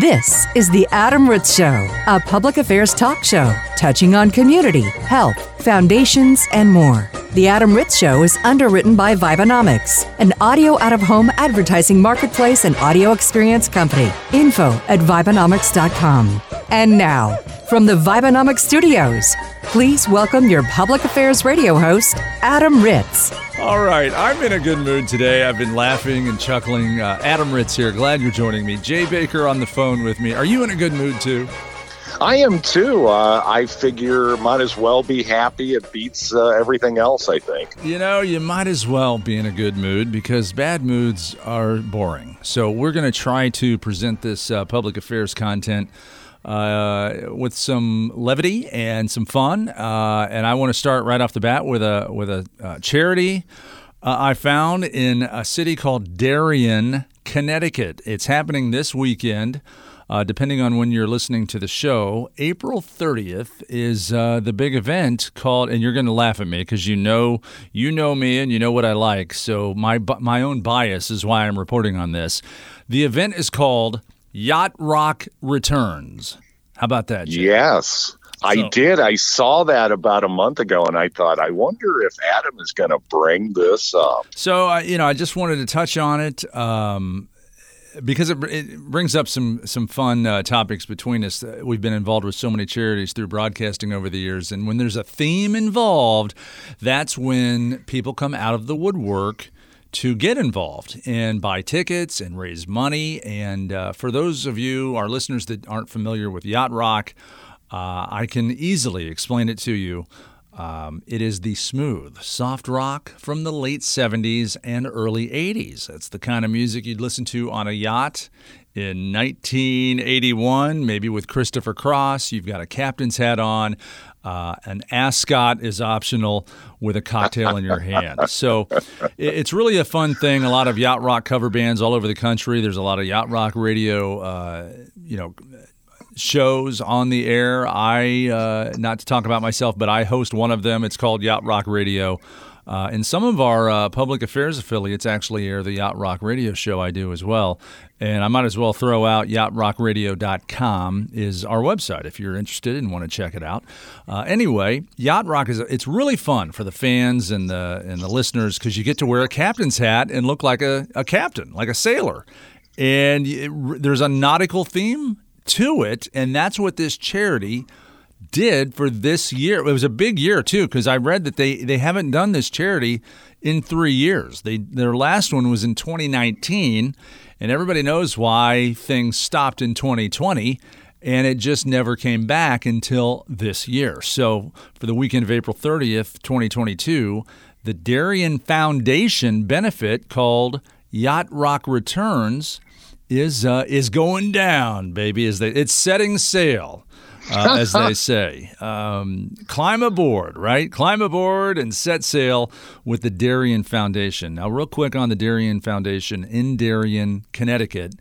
This is The Adam Ritz Show, a public affairs talk show touching on community, health, foundations, and more. The Adam Ritz Show is underwritten by Vibenomics, an audio out of home advertising marketplace and audio experience company. Info at Vibenomics.com. And now, from the Vibenomics studios, please welcome your public affairs radio host, Adam Ritz. All right, I'm in a good mood today. I've been laughing and chuckling. Uh, Adam Ritz here. Glad you're joining me. Jay Baker on the phone with me. Are you in a good mood too? I am too. Uh, I figure might as well be happy. It beats uh, everything else, I think. You know, you might as well be in a good mood because bad moods are boring. So we're going to try to present this uh, public affairs content uh, with some levity and some fun. Uh, and I want to start right off the bat with a with a uh, charity uh, I found in a city called Darien, Connecticut. It's happening this weekend. Uh, depending on when you're listening to the show, April 30th is the big event called, and you're going to laugh at me because you know you know me and you know what I like. So my my own bias is why I'm reporting on this. The event is called Yacht Rock returns. How about that? Jim? Yes. I did. I saw that about a month ago, and I thought, I wonder if Adam is going to bring this up. So, uh, you know, I just wanted to touch on it um, because it, it, brings up some some fun uh, topics between us. We've been involved with so many charities through broadcasting over the years, and when there's a theme involved, that's when people come out of the woodwork to get involved and buy tickets and raise money. And uh, for those of you, our listeners that aren't familiar with Yacht Rock, uh, I can easily explain it to you. Um, it is the smooth, soft rock from the late 70s and early 80s. That's the kind of music you'd listen to on a yacht in 1981, maybe with Christopher Cross. You've got a captain's hat on. Uh, an ascot is optional with a cocktail in your hand. So it's really a fun thing. A lot of yacht rock cover bands all over the country. There's a lot of yacht rock radio, uh, you know, shows on the air. I, uh, not to talk about myself, but I host one of them. It's called Yacht Rock Radio. Uh, and some of our uh, public affairs affiliates actually air the Yacht Rock Radio show I do as well. And I might as well throw out yachtrockradio.com is our website if you're interested and want to check it out. Uh, anyway, Yacht Rock is it's really fun for the fans and the and the listeners because you get to wear a captain's hat and look like a, a captain, like a sailor. And it, there's a nautical theme to it, and that's what this charity – did for this year. It was a big year too because I read that they they haven't done this charity in 3 years. They their last one was in 2019 and everybody knows why things stopped in 2020 and it just never came back until this year. So, for the weekend of April 30th, 2022, the Darien Foundation benefit called Yacht Rock Returns is uh, is going down, baby. Is that it's setting sail uh, as they say. Um, climb aboard, right? Climb aboard and set sail with the Darien Foundation. Now, real quick on the Darien Foundation in Darien, Connecticut.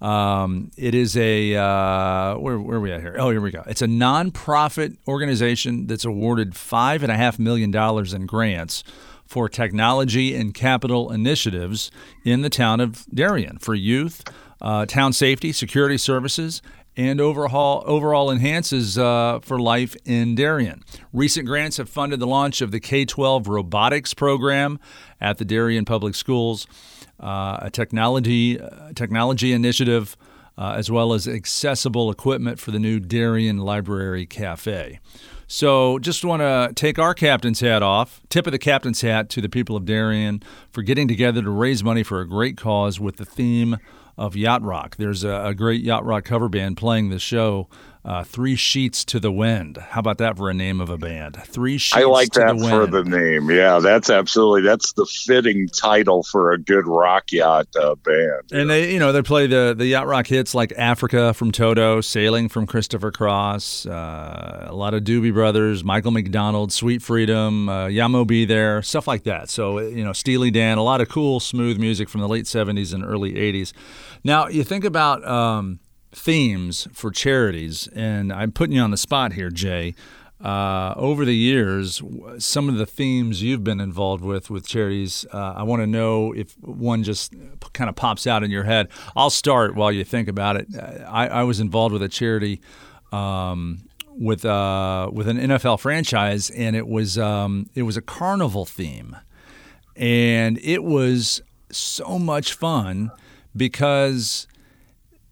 Um, it is a uh, where, where are we at here? Oh, here we go. It's a nonprofit organization that's awarded five and a half million dollars in grants for technology and capital initiatives in the town of Darien for youth, uh, town safety, security services, and overhaul, overall enhances uh, for life in Darien. Recent grants have funded the launch of the K 12 robotics program at the Darien Public Schools, uh, a technology, uh, technology initiative, uh, as well as accessible equipment for the new Darien Library Cafe. So, just want to take our captain's hat off, tip of the captain's hat to the people of Darien for getting together to raise money for a great cause with the theme of yacht rock. There's a, a great yacht rock cover band playing the show uh, Three Sheets to the Wind. How about that for a name of a band? Three Sheets I like that the for the name. Yeah, that's absolutely that's the fitting title for a good rock yacht uh, band. And they, you know, they play the the yacht rock hits like Africa from Toto, Sailing from Christopher Cross, uh, a lot of Doobie Brothers, Michael McDonald, Sweet Freedom, uh, Yah Mo B There, stuff like that. So you know, Steely Dan, a lot of cool, smooth music from the late '70s and early '80s. Now you think about. Um, themes for charities, and I'm putting you on the spot here, Jay. uh, over the years, some of the themes you've been involved with with charities. Uh, I want to know if one just kind of pops out in your head. I'll start while you think about it. Uh, I, I was involved with a charity um, with uh, with an NFL franchise, and it was um, it was a carnival theme, and it was so much fun because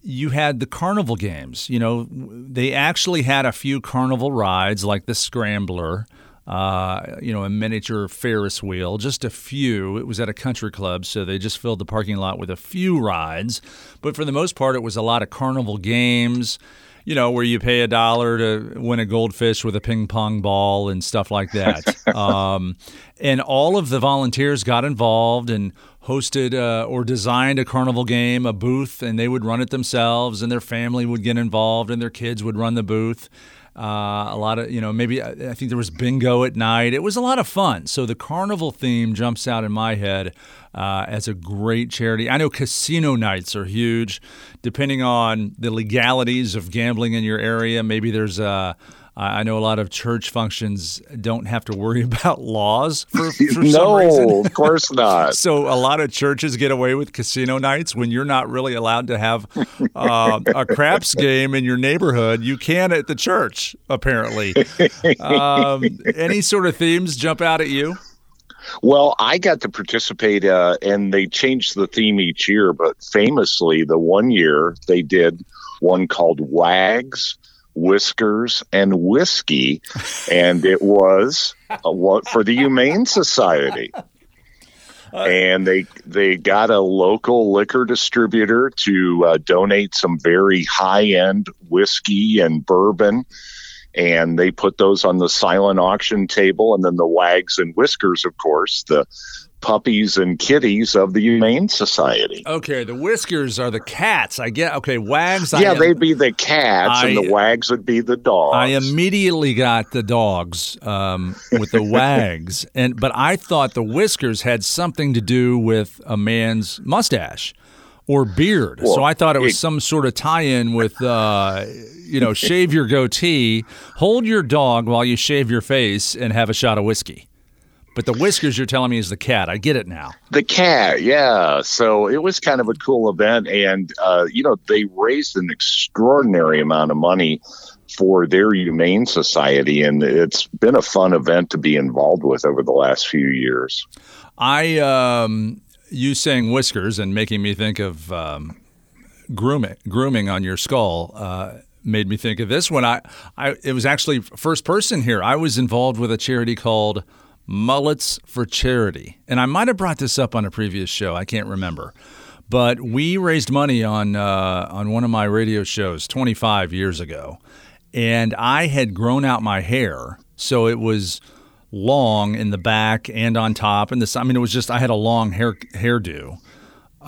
you had the carnival games. You know, they actually had a few carnival rides like the Scrambler, uh, you know, a miniature Ferris wheel, just a few. It was at a country club, so they just filled the parking lot with a few rides. But for the most part, it was a lot of carnival games. You know, where you pay a dollar to win a goldfish with a ping pong ball and stuff like that. um, and all of the volunteers got involved and hosted uh, or designed a carnival game, a booth, and they would run it themselves, and their family would get involved, and their kids would run the booth. Uh, a lot of, you know, maybe I think there was bingo at night. It was a lot of fun. So the carnival theme jumps out in my head uh, as a great charity. I know casino nights are huge, depending on the legalities of gambling in your area. Maybe there's a I know a lot of church functions don't have to worry about laws for, for no, some reason. of course not. so a lot of churches get away with casino nights when you're not really allowed to have uh, a craps game in your neighborhood. You can at the church, apparently. Um, any sort of themes jump out at you? Well, I got to participate, uh, and they changed the theme each year. But famously, the one year they did one called Wags whiskers and whiskey, and it was what for the Humane Society. and they they got a local liquor distributor to uh, donate some very high end whiskey and bourbon and they put those on the silent auction table and then the wags and whiskers of course the puppies and kitties of the Humane Society. Okay, the whiskers are the cats. I get okay, wags. Yeah, they'd be the cats, I, and the wags would be the dogs. I immediately got the dogs um, with the wags, and but I thought the whiskers had something to do with a man's mustache or beard. Well, so I thought it was it, some sort of tie-in with, uh, you know, shave your goatee, hold your dog while you shave your face, and have a shot of whiskey. But the whiskers you're telling me is the cat. I get it now. The cat, yeah. So it was kind of a cool event. And, uh, you know, they raised an extraordinary amount of money for their humane society. And it's been a fun event to be involved with over the last few years. I, um, you saying whiskers and making me think of um, grooming, grooming on your skull. Uh, made me think of this when I, I it was actually first person here. I was involved with a charity called Mullets for Charity. And I might have brought this up on a previous show. I can't remember. But we raised money on uh, on one of my radio shows 25 years ago, and I had grown out my hair, so it was long in the back and on top, and this. I mean, it was just I had a long hair hairdo,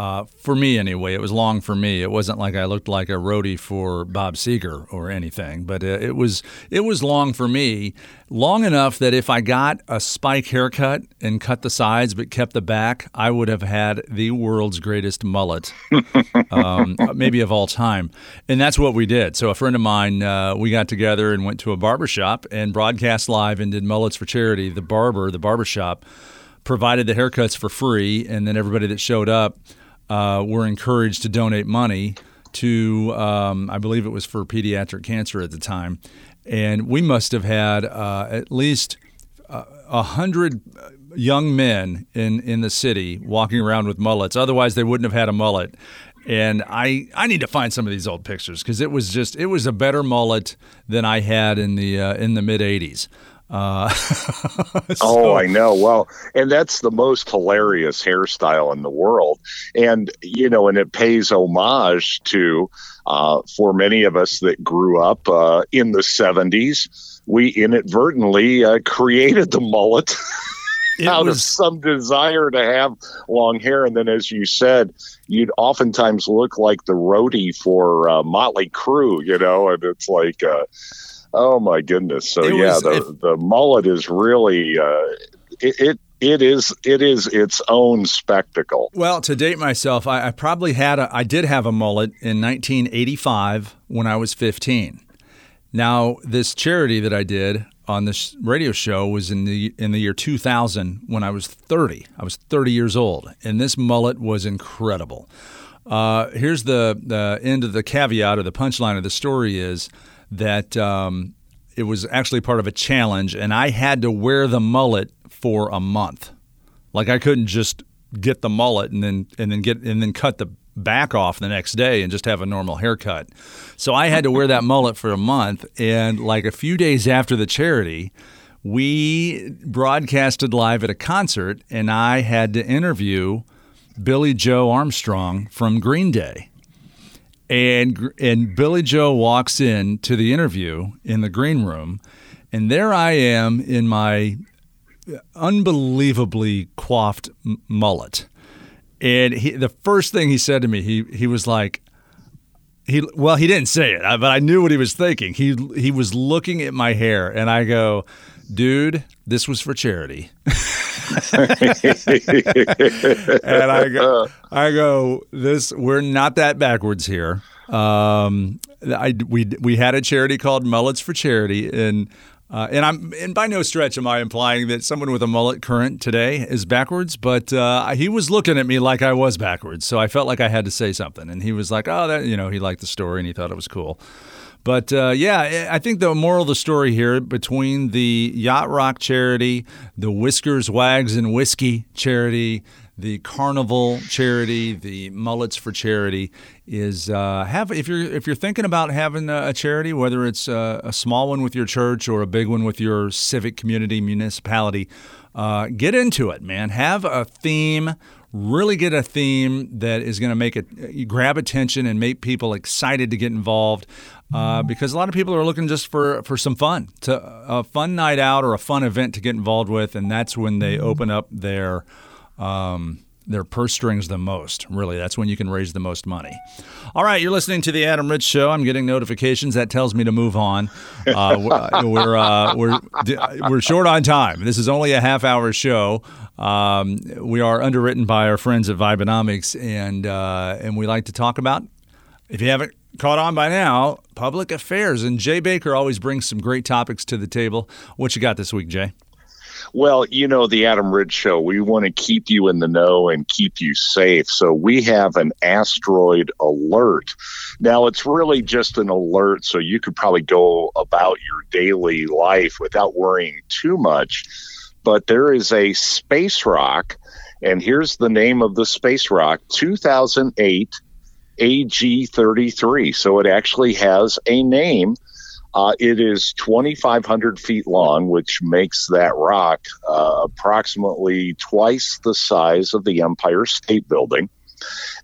uh, for me, anyway, it was long for me. It wasn't like I looked like a roadie for Bob Seger or anything, but uh, it was it was long for me, long enough that if I got a spike haircut and cut the sides but kept the back, I would have had the world's greatest mullet, um, maybe of all time. And that's what we did. So a friend of mine, uh, we got together and went to a barbershop and broadcast live and did mullets for charity. The barber, the barbershop, provided the haircuts for free, and then everybody that showed up uh, were encouraged to donate money to, um, I believe it was for pediatric cancer at the time. And we must have had uh, at least uh, a hundred young men in, in the city walking around with mullets. Otherwise, they wouldn't have had a mullet. And I, I need to find some of these old pictures because it was just it was a better mullet than I had in the uh, in the mid '80s. Uh, so. Oh, I know. Well, and that's the most hilarious hairstyle in the world. And, you know, and it pays homage to, uh, for many of us that grew up uh, in the 70s, we inadvertently uh, created the mullet. out was... of some desire to have long hair. And then, as you said, you'd oftentimes look like the roadie for uh, Motley Crue, you know, and it's like, uh, Oh my goodness! So it yeah, was, the if, the mullet is really uh, it, it it is it is its own spectacle. Well, to date myself, I, I, probably had a I did have a mullet in 1985 when I was 15. Now, this charity that I did, on this radio show was in the in the year 2000 when I was 30. I was 30 years old, and this mullet was incredible. Uh, here's the the end of the caveat or the punchline of the story is that um, it was actually part of a challenge, and I had to wear the mullet for a month. Like I couldn't just get the mullet and then and then get and then cut the back off the next day and just have a normal haircut. So I had to wear that mullet for a month. And like a few days after the charity, we broadcasted live at a concert, and I had to interview Billie Joe Armstrong from Green Day. And, and Billie Joe walks in to the interview in the green room, and there I am in my unbelievably coiffed mullet and he, the first thing he said to me, he he was like, he well, he didn't say it, but I knew what he was thinking. He he was looking at my hair, and I go, dude, this was for charity. and I go, I go, this we're not that backwards here. Um, I we we had a charity called Mullets for Charity, and uh, and I'm and by no stretch am I implying that someone with a mullet current today is backwards, but uh, he was looking at me like I was backwards, so I felt like I had to say something. And he was like, "Oh, that you know," he liked the story and he thought it was cool. But uh, yeah, I think the moral of the story here between the Yacht Rock charity, the Whiskers, Wags, and Whiskey charity, the Carnival charity, the Mullets for Charity is uh, have if you're if you're thinking about having a, charity, whether it's a, a, small one with your church or a big one with your civic community municipality, uh, get into it, man. Have a theme. Really get a theme that is going to make it grab attention and make people excited to get involved. Uh, because a lot of people are looking just for, for some fun, to a fun night out or a fun event to get involved with, and that's when they open up their um, their purse strings the most. Really, that's when you can raise the most money. All right, you're listening to the Adam Ritz Show. I'm getting notifications that tells me to move on. Uh, we're uh, we're we're short on time. This is only a half hour show. Um, we are underwritten by our friends at Vibenomics, and uh, and we like to talk about. If you haven't caught on by now, public affairs, and Jay Baker always brings some great topics to the table. What you got this week, Jay? Well, you know, the Adam Ritz Show, we want to keep you in the know and keep you safe. So we have an asteroid alert. Now, it's really just an alert, so you could probably go about your daily life without worrying too much. But there is a space rock, and here's the name of the space rock 2008 AG 33. So it actually has a name. Uh, it is 2,500 feet long, which makes that rock uh, approximately twice the size of the Empire State Building.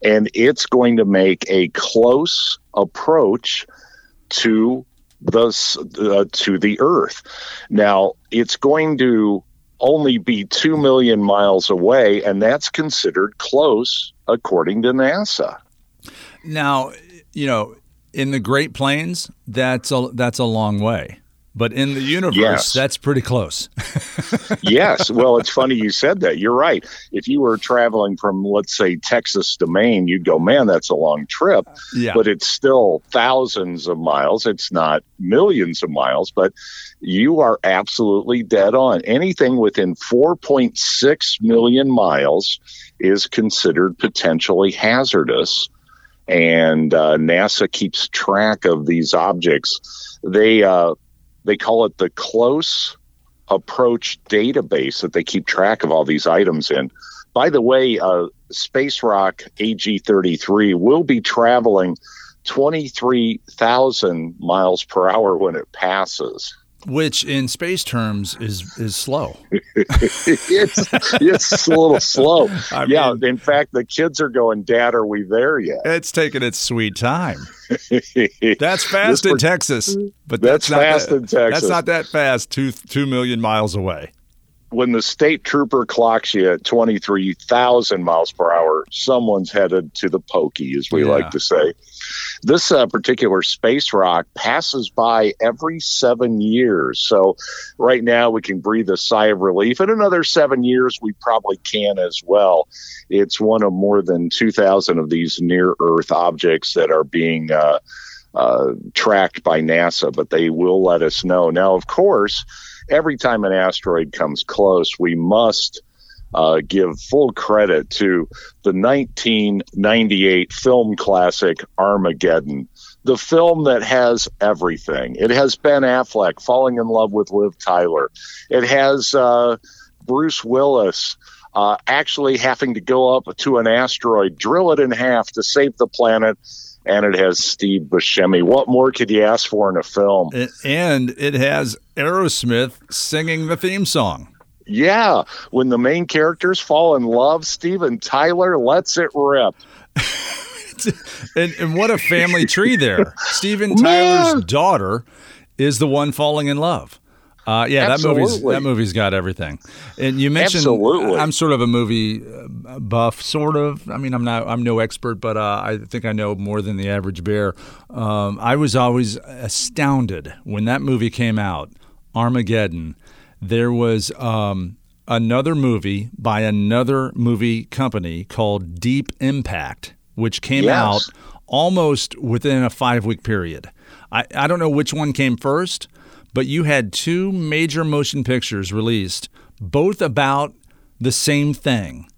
And it's going to make a close approach to the uh, to the Earth. Now, it's going to only be two million miles away, and that's considered close according to NASA. Now, you know, in the Great Plains, that's a that's a long way. But in the universe, yes. that's pretty close. yes. Well, it's funny you said that. You're right. If you were traveling from, let's say, Texas to Maine, you'd go, man, that's a long trip. Yeah. But it's still thousands of miles. It's not millions of miles, but you are absolutely dead on. Anything within 4.6 million miles is considered potentially hazardous and uh, NASA keeps track of these objects. They uh, they call it the Close Approach Database that they keep track of all these items in. By the way, uh, Space Rock AG33 will be traveling 23,000 miles per hour when it passes which in space terms is is slow. it's it's a little slow. I yeah, mean, in fact, the kids are going, "Dad, are we there yet?" It's taking its sweet time. that's fast in Texas, but that's, that's fast that, in Texas. That's not that fast. Two two million miles away. When the state trooper clocks you at twenty three thousand miles per hour, someone's headed to the pokey, as we yeah. like to say. This uh, particular space rock passes by every seven years. So right now we can breathe a sigh of relief. In another seven years, we probably can as well. It's one of more than 2,000 of these near Earth objects that are being. Uh, uh, tracked by NASA, but they will let us know. Now, of course, every time an asteroid comes close, we must uh, give full credit to the 1998 film classic Armageddon, the film that has everything. It has Ben Affleck falling in love with Liv Tyler. It has uh, Bruce Willis. Uh, actually, having to go up to an asteroid, drill it in half to save the planet, and it has Steve Buscemi. What more could you ask for in a film? And it has Aerosmith singing the theme song. Yeah, when the main characters fall in love, Steven Tyler lets it rip. and, and, what a family tree there. Steven Tyler's daughter is the one falling in love. Uh, yeah, Absolutely. that movie's that movie's got everything. And you mentioned Absolutely. I'm sort of a movie buff, sort of. I mean, I'm not I'm no expert, but uh, I think I know more than the average bear. Um, I was always astounded when that movie came out, Armageddon there was um, another movie by another movie company called Deep Impact, which came yes. out almost within a five week period. I, I don't know which one came first, but you had two major motion pictures released, both about the same thing.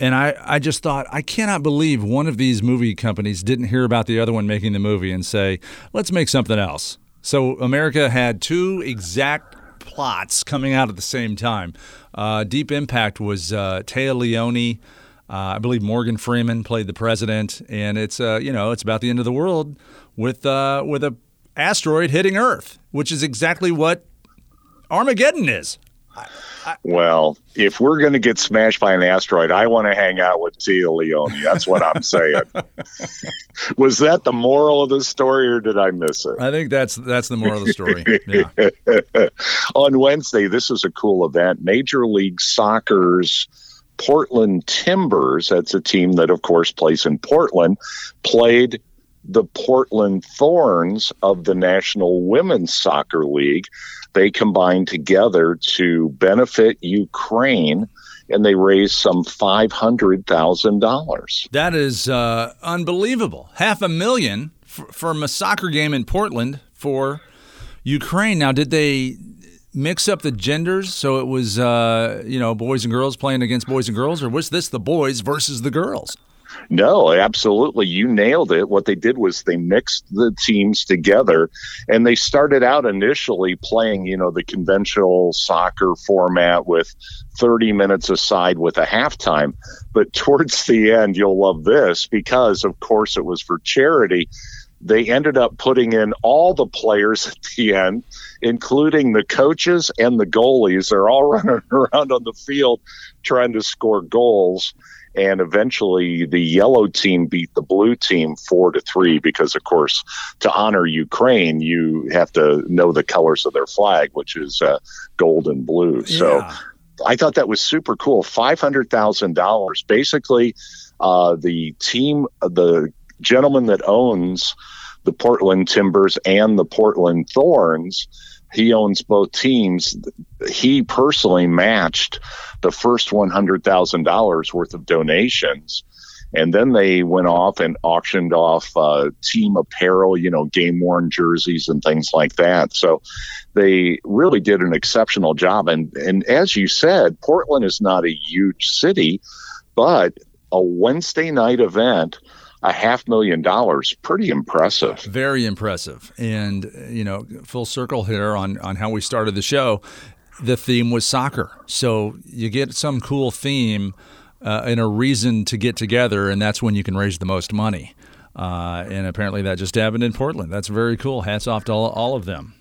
And I, I just thought, I cannot believe one of these movie companies didn't hear about the other one making the movie and say, let's make something else. So America had two exact plots coming out at the same time. Uh, Deep Impact was uh, Téa Leoni. Uh, I believe Morgan Freeman played the president, and it's uh, you know it's about the end of the world with uh, with a asteroid hitting Earth, which is exactly what Armageddon is. well, if we're going to get smashed by an asteroid, I want to hang out with Téa Leoni. That's what I'm saying. Was that the moral of the story, or did I miss it? I think that's that's the moral of the story. Yeah. On Wednesday, this is a cool event. Major League Soccer's Portland Timbers. That's a team that, of course, plays in Portland. Played the Portland Thorns of the National Women's Soccer League. They combined together to benefit Ukraine and they raised some $500,000. That is uh, unbelievable. Half a million for, from a soccer game in Portland for Ukraine. Now, did they mix up the genders so it was, uh, you know, boys and girls playing against boys and girls, or was this the boys versus the girls? No, absolutely. You nailed it. What they did was they mixed the teams together and they started out initially playing, you know, the conventional soccer format with 30 minutes aside with a halftime. But towards the end, you'll love this because, of course, it was for charity. They ended up putting in all the players at the end, including the coaches and the goalies. They're all running around on the field trying to score goals and eventually the yellow team beat the blue team four to three because of course to honor ukraine you have to know the colors of their flag which is uh, gold and blue yeah. so i thought that was super cool $500000 basically uh, the team the gentleman that owns the portland timbers and the portland thorns he owns both teams. He personally matched the first $100,000 worth of donations. And then they went off and auctioned off uh, team apparel, you know, game worn jerseys and things like that. So they really did an exceptional job. And, and as you said, Portland is not a huge city, but a Wednesday night event a half million dollars. Pretty impressive. Very impressive. And you know full circle here on on how we started the show. The theme was soccer. So you get some cool theme uh, and a reason to get together and that's when you can raise the most money. Uh, and apparently that just happened in portland. That's very cool. Hats off to all, all of them.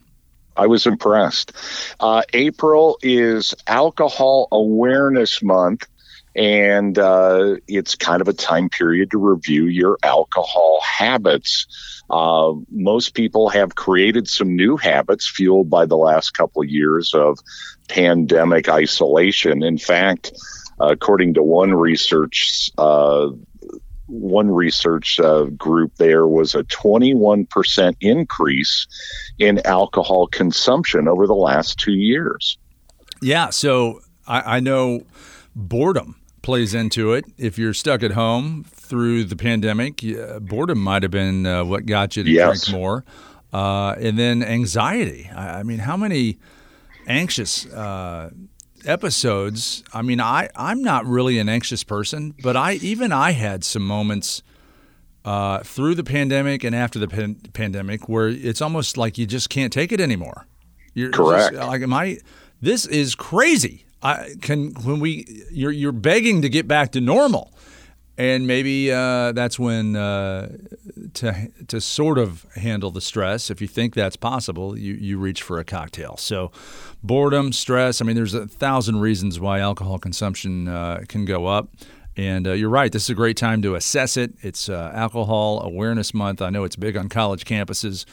I was impressed. Uh, April is Alcohol Awareness Month and uh, it's kind of a time period to review your alcohol habits. Uh, most people have created some new habits fueled by the last couple of years of pandemic isolation. In fact, according to one research, uh, one research uh, group, there was a 21% increase in alcohol consumption over the last two years. Yeah, so I, I know boredom plays into it. If you're stuck at home through the pandemic, boredom might have been uh, what got you to yes. drink more. Uh, and then anxiety. I, I, mean, how many anxious uh, episodes? I mean, I, I'm not really an anxious person, but I even I had some moments uh, through the pandemic and after the pan- pandemic where it's almost like you just can't take it anymore. You're Correct. Just, like, am I? This is crazy. I can when we you're you're begging to get back to normal, and maybe uh, that's when uh, to to sort of handle the stress. If you think that's possible, you you reach for a cocktail. So, boredom, stress. I mean, there's a thousand reasons why alcohol consumption uh, can go up. And uh, you're right, this is a great time to assess it. It's uh, Alcohol Awareness Month. I know it's big on college campuses.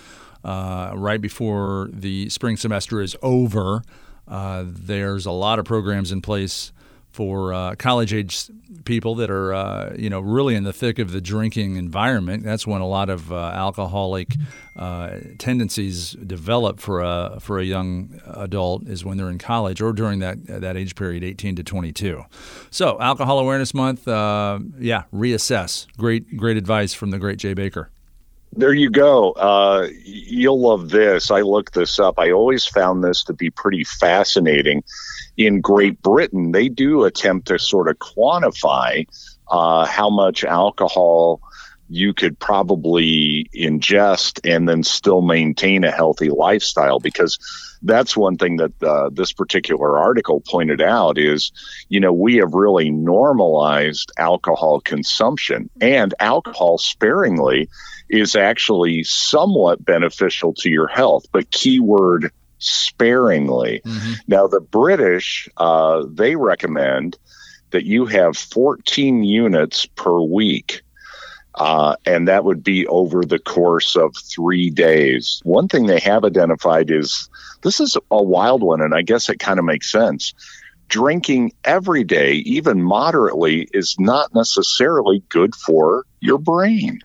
Uh, right before the spring semester is over, uh, there's a lot of programs in place for uh, college age people that are uh, you know really in the thick of the drinking environment. That's when a lot of uh, alcoholic uh, tendencies develop for a for a young adult is when they're in college or during that that age period, 18 to 22. So Alcohol Awareness Month, uh, yeah, reassess. Great great advice from the great Jay Baker. There you go. Uh, you'll love this. I looked this up. I always found this to be pretty fascinating in Great Britain, they do attempt to sort of quantify uh, how much alcohol you could probably ingest and then still maintain a healthy lifestyle because that's one thing that uh, this particular article pointed out is you know we have really normalized alcohol consumption and alcohol sparingly is actually somewhat beneficial to your health but keyword sparingly. Mm-hmm. Now, the British, uh, they recommend that you have 14 units per week. Uh, and that would be over the course of three days. One thing they have identified is this is a wild one, and I guess it kind of makes sense. Drinking every day, even moderately, is not necessarily good for your brain.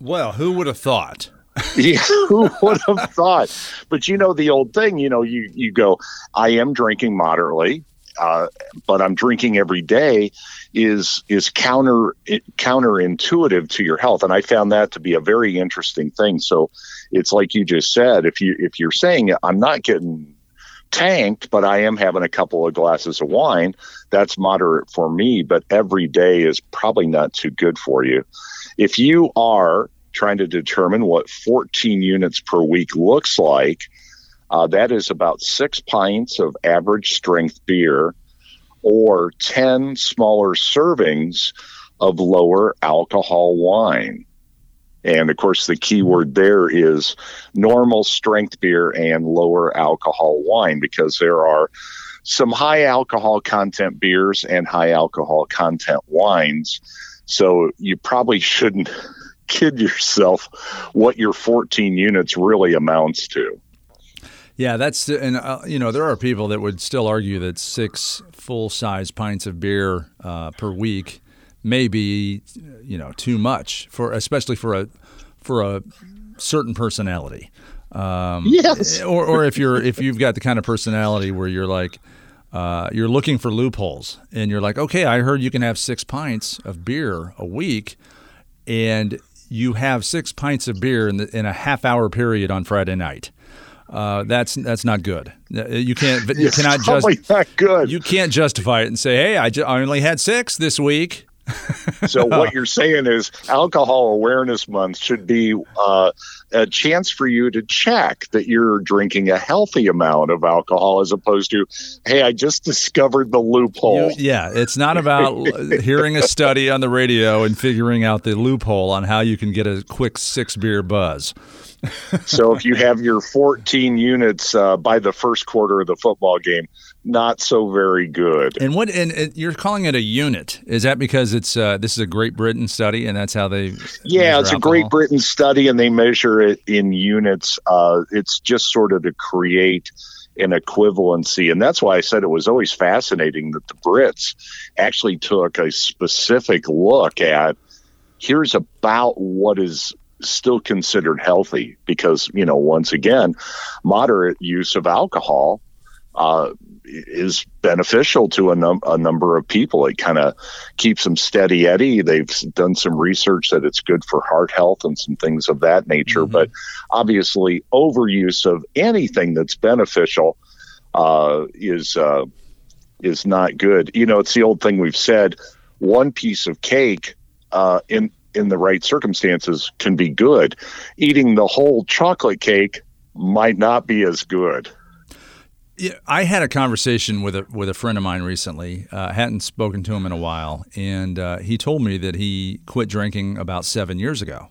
Well, who would have thought? yeah, who would have thought? But you know the old thing. You know, you you go. I am drinking moderately, uh, but I'm drinking every day. Is is counter counterintuitive to your health, and I found that to be a very interesting thing. So it's like you just said. If you if you're saying I'm not getting tanked, but I am having a couple of glasses of wine. That's moderate for me, but every day is probably not too good for you. If you are trying to determine what 14 units per week looks like. Uh, that is about six pints of average strength beer or 10 smaller servings of lower alcohol wine. And of course, the key word there is normal strength beer and lower alcohol wine because there are some high alcohol content beers and high alcohol content wines. So you probably shouldn't kid yourself what your 14 units really amounts to. Yeah, that's and uh, you know there are people that would still argue that six full size pints of beer uh, per week may be you know too much for especially for a for a certain personality. Um, yes. Or, or if you're if you've got the kind of personality where you're like uh, you're looking for loopholes and you're like, okay, I heard you can have six pints of beer a week, and you have six pints of beer in, the, in a half hour period on Friday night. Uh, that's that's not good. Uh, you can't you cannot just not good. You can't justify it and say, "Hey, I, ju- I only had six this week." So what you're saying is alcohol awareness month should be uh, a chance for you to check that you're drinking a healthy amount of alcohol as opposed to hey i just discovered the loophole. You, yeah it's not about hearing a study on the radio and figuring out the loophole on how you can get a quick six beer buzz so if you have your 14 units uh, by the first quarter of the football game not so very good. And what? And, and you're calling it a unit? Is that because it's uh, this is a Great Britain study, and that's how they? Yeah, it's alcohol? a Great Britain study, and they measure it in units. Uh, it's just sort of to create an equivalency, and that's why I said it was always fascinating that the Brits actually took a specific look at here's about what is still considered healthy because you know once again moderate use of alcohol uh, is beneficial to a, num- a number of people. It kind of keeps them steady Eddie. They've done some research that it's good for heart health and some things of that nature. Mm-hmm. But obviously, overuse of anything that's beneficial uh, is uh, is not good. You know, it's the old thing we've said: one piece of cake uh, in in the right circumstances can be good. Eating the whole chocolate cake might not be as good. Yeah, I had a conversation with a with a friend of mine recently. Uh, hadn't spoken to him in a while, and uh, he told me that he quit drinking about seven years ago.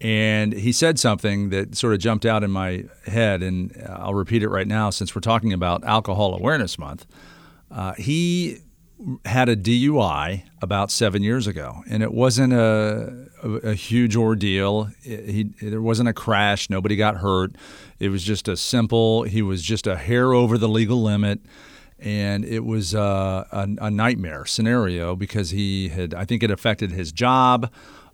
And he said something that sort of jumped out in my head, and I'll repeat it right now since we're talking about Alcohol Awareness Month. Uh, he had a DUI about seven years ago, and it wasn't a, a, a huge ordeal. It, he, there wasn't a crash. Nobody got hurt. It was just a simple. He was just a hair over the legal limit, and it was uh, a, a nightmare scenario because he had. I think it affected his job.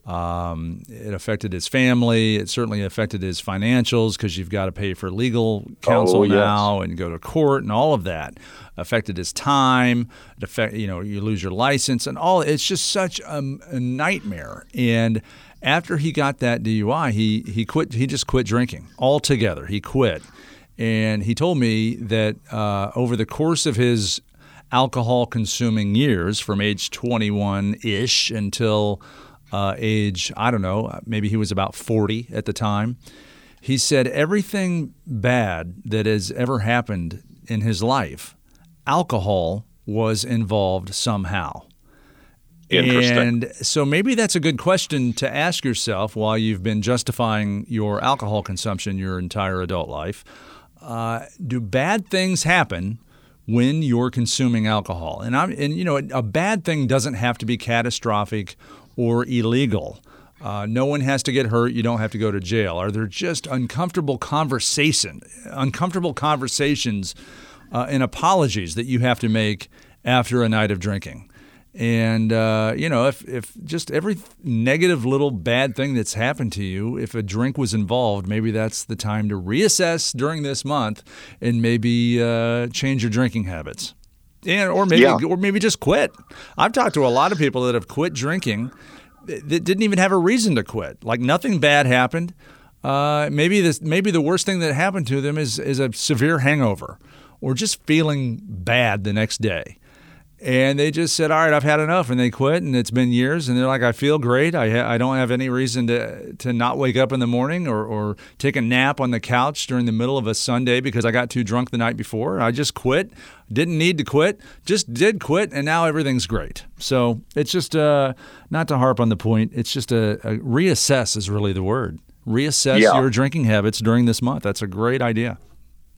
Um, it affected his family. It certainly affected his financials because you've got to pay for legal counsel oh, now yes. and go to court and all of that. Affected his time. It affect, you know, you lose your license and all. It's just such a, a nightmare. And after he got that DUI, he he quit. He just quit drinking altogether. He quit, and he told me that uh, over the course of his alcohol consuming years, from age 21 ish until uh, age, I don't know, maybe he was about 40 at the time. He said everything bad that has ever happened in his life, alcohol was involved somehow. And so maybe that's a good question to ask yourself while you've been justifying your alcohol consumption your entire adult life. Uh, do bad things happen when you're consuming alcohol? And I'm, and you know, a bad thing doesn't have to be catastrophic or illegal. Uh, no one has to get hurt. You don't have to go to jail. Are there just uncomfortable conversation, uncomfortable conversations, uh, and apologies that you have to make after a night of drinking? And uh, you know, if if just every negative little bad thing that's happened to you, if a drink was involved, maybe that's the time to reassess during this month and maybe uh, change your drinking habits. And, or maybe yeah. or maybe just quit. I've talked to a lot of people that have quit drinking that didn't even have a reason to quit. Like nothing bad happened. Uh, maybe this maybe the worst thing that happened to them is is a severe hangover or just feeling bad the next day and they just said, "All right, I've had enough," and they quit. And it's been years, and they're like, "I feel great. I ha- I don't have any reason to to not wake up in the morning or or take a nap on the couch during the middle of a Sunday because I got too drunk the night before. I just quit. Didn't need to quit. Just did quit, and now everything's great. So it's just uh, not to harp on the point. It's just a, a reassess is really the word. Reassess yeah. your drinking habits during this month. That's a great idea.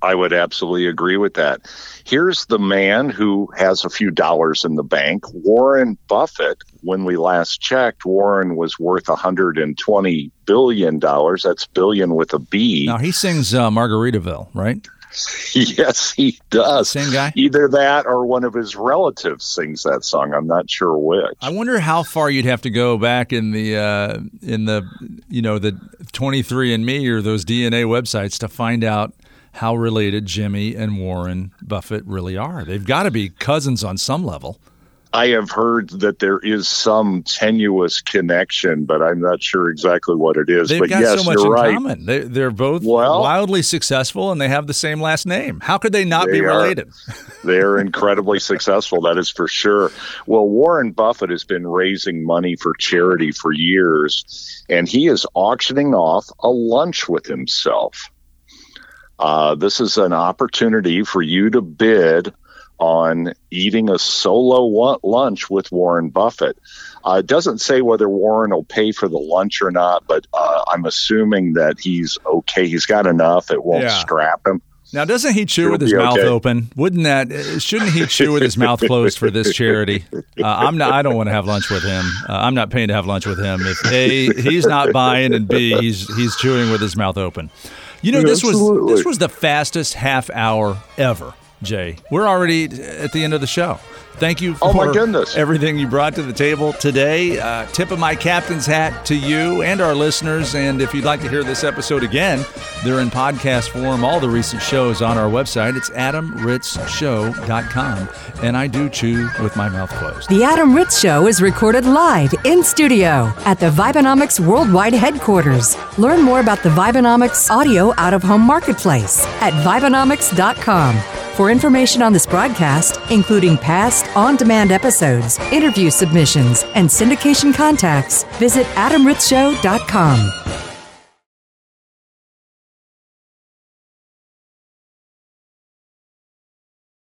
I would absolutely agree with that. Here's the man who has a few dollars in the bank, Warren Buffett. When we last checked, Warren was worth 120 billion dollars. That's billion with a B. Now he sings uh, Margaritaville, right? yes, he does. Same guy. Either that or one of his relatives sings that song. I'm not sure which. I wonder how far you'd have to go back in the uh, in the you know the 23andMe or those DNA websites to find out how related Jimmy and Warren Buffett really are. They've got to be cousins on some level. I have heard that there is some tenuous connection, but I'm not sure exactly what it is. They've but got yes, so much in right. common. They, they're both well, wildly successful, and they have the same last name. How could they not they be related? are incredibly successful. That is for sure. Well, Warren Buffett has been raising money for charity for years, and he is auctioning off a lunch with himself. Uh, this is an opportunity for you to bid on eating a solo lunch with Warren Buffett. Uh, it doesn't say whether Warren will pay for the lunch or not, but uh, I'm assuming that he's okay. He's got enough; it won't yeah. strap him. Now, doesn't he chew He'll with his mouth okay. open? Wouldn't that? Uh, shouldn't he chew with his mouth closed for this charity? Uh, I'm not. I don't want to have lunch with him. Uh, I'm not paying to have lunch with him. If a he's not buying, and b he's he's chewing with his mouth open. You know, this Absolutely. was this was the fastest half hour ever. Jay. We're already at the end of the show. Thank you for oh my goodness. everything you brought to the table today. Uh, tip of my captain's hat to you and our listeners. And if you'd like to hear this episode again, they're in podcast form. All the recent shows on our website. It's adamritzshow.com. And I do chew with my mouth closed. The Adam Ritz Show is recorded live in studio at the Vibenomics Worldwide headquarters. Learn more about the Vibenomics audio out of home marketplace at Vibenomics.com. For information on this broadcast, including past on demand episodes, interview submissions, and syndication contacts, visit AdamRitzShow.com.